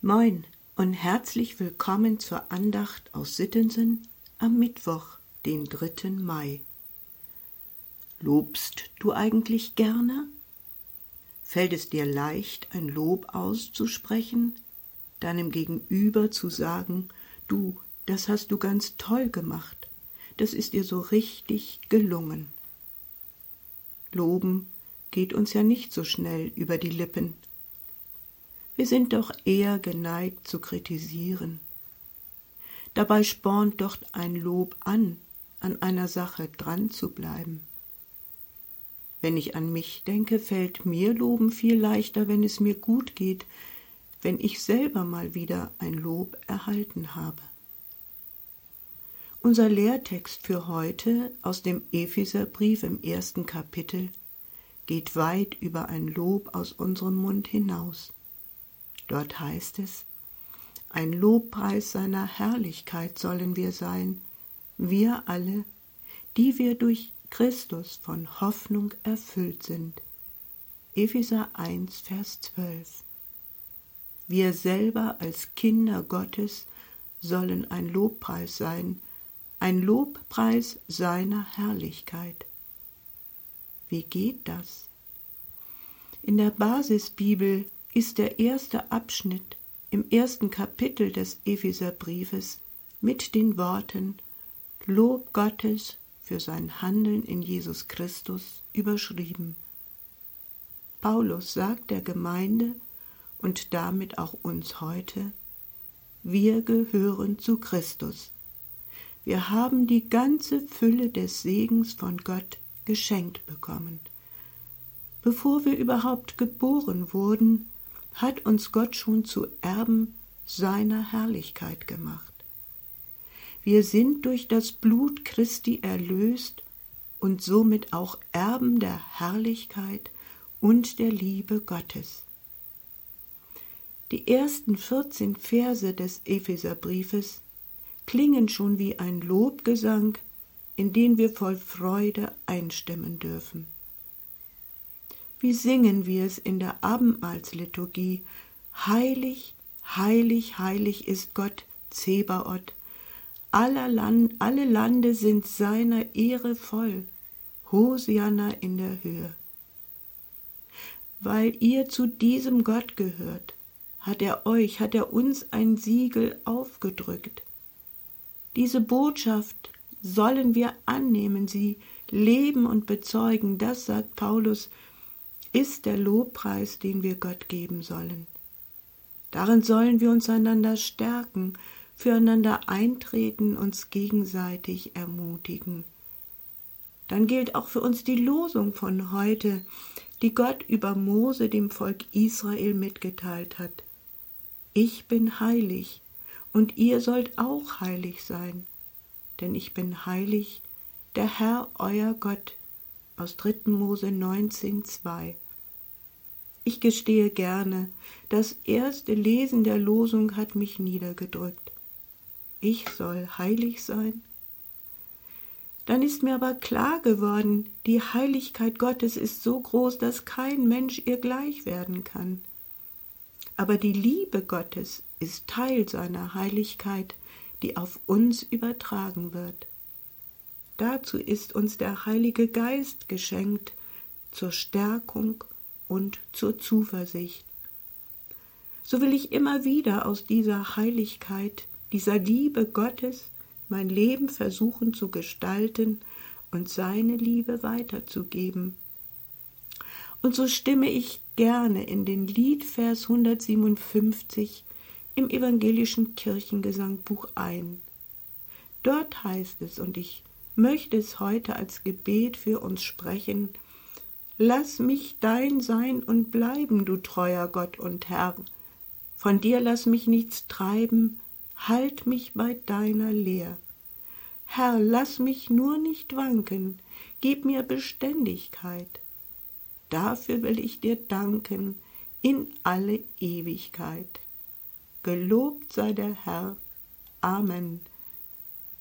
Moin und herzlich willkommen zur Andacht aus Sittensen am Mittwoch, den 3. Mai. Lobst du eigentlich gerne? Fällt es dir leicht, ein Lob auszusprechen, deinem Gegenüber zu sagen, du, das hast du ganz toll gemacht, das ist dir so richtig gelungen. Loben geht uns ja nicht so schnell über die Lippen. Wir sind doch eher geneigt zu kritisieren. Dabei spornt doch ein Lob an, an einer Sache dran zu bleiben. Wenn ich an mich denke, fällt mir Loben viel leichter, wenn es mir gut geht, wenn ich selber mal wieder ein Lob erhalten habe. Unser Lehrtext für heute aus dem Epheserbrief im ersten Kapitel geht weit über ein Lob aus unserem Mund hinaus. Dort heißt es, ein Lobpreis seiner Herrlichkeit sollen wir sein, wir alle, die wir durch Christus von Hoffnung erfüllt sind. Epheser 1, Vers 12. Wir selber als Kinder Gottes sollen ein Lobpreis sein, ein Lobpreis seiner Herrlichkeit. Wie geht das? In der Basisbibel ist der erste Abschnitt im ersten Kapitel des Epheserbriefes mit den Worten Lob Gottes für sein Handeln in Jesus Christus überschrieben. Paulus sagt der Gemeinde und damit auch uns heute, wir gehören zu Christus. Wir haben die ganze Fülle des Segens von Gott geschenkt bekommen. Bevor wir überhaupt geboren wurden, hat uns Gott schon zu Erben seiner Herrlichkeit gemacht. Wir sind durch das Blut Christi erlöst und somit auch Erben der Herrlichkeit und der Liebe Gottes. Die ersten vierzehn Verse des Epheserbriefes klingen schon wie ein Lobgesang, in den wir voll Freude einstimmen dürfen. Wie singen wir es in der Abendmahlsliturgie? Heilig, heilig, heilig ist Gott, Zebaoth. Land, alle Lande sind seiner Ehre voll. Hosianna in der Höhe. Weil ihr zu diesem Gott gehört, hat er euch, hat er uns ein Siegel aufgedrückt. Diese Botschaft sollen wir annehmen, sie leben und bezeugen, das sagt Paulus ist der Lobpreis, den wir Gott geben sollen. Darin sollen wir uns einander stärken, füreinander eintreten, uns gegenseitig ermutigen. Dann gilt auch für uns die Losung von heute, die Gott über Mose dem Volk Israel mitgeteilt hat. Ich bin heilig, und ihr sollt auch heilig sein, denn ich bin heilig, der Herr euer Gott, aus 3. Mose 19,2. Ich gestehe gerne, das erste Lesen der Losung hat mich niedergedrückt. Ich soll heilig sein? Dann ist mir aber klar geworden, die Heiligkeit Gottes ist so groß, dass kein Mensch ihr gleich werden kann. Aber die Liebe Gottes ist Teil seiner Heiligkeit, die auf uns übertragen wird. Dazu ist uns der Heilige Geist geschenkt, zur Stärkung und zur Zuversicht. So will ich immer wieder aus dieser Heiligkeit, dieser Liebe Gottes mein Leben versuchen zu gestalten und seine Liebe weiterzugeben. Und so stimme ich gerne in den Liedvers 157 im evangelischen Kirchengesangbuch ein. Dort heißt es, und ich möchte es heute als Gebet für uns sprechen. Lass mich dein sein und bleiben, du treuer Gott und Herr. Von dir lass mich nichts treiben, halt mich bei deiner Lehr. Herr, lass mich nur nicht wanken, gib mir Beständigkeit. Dafür will ich dir danken in alle Ewigkeit. Gelobt sei der Herr. Amen.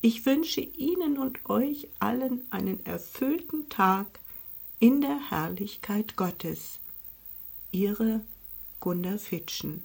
Ich wünsche Ihnen und euch allen einen erfüllten Tag in der Herrlichkeit Gottes. Ihre Gunda Fitschen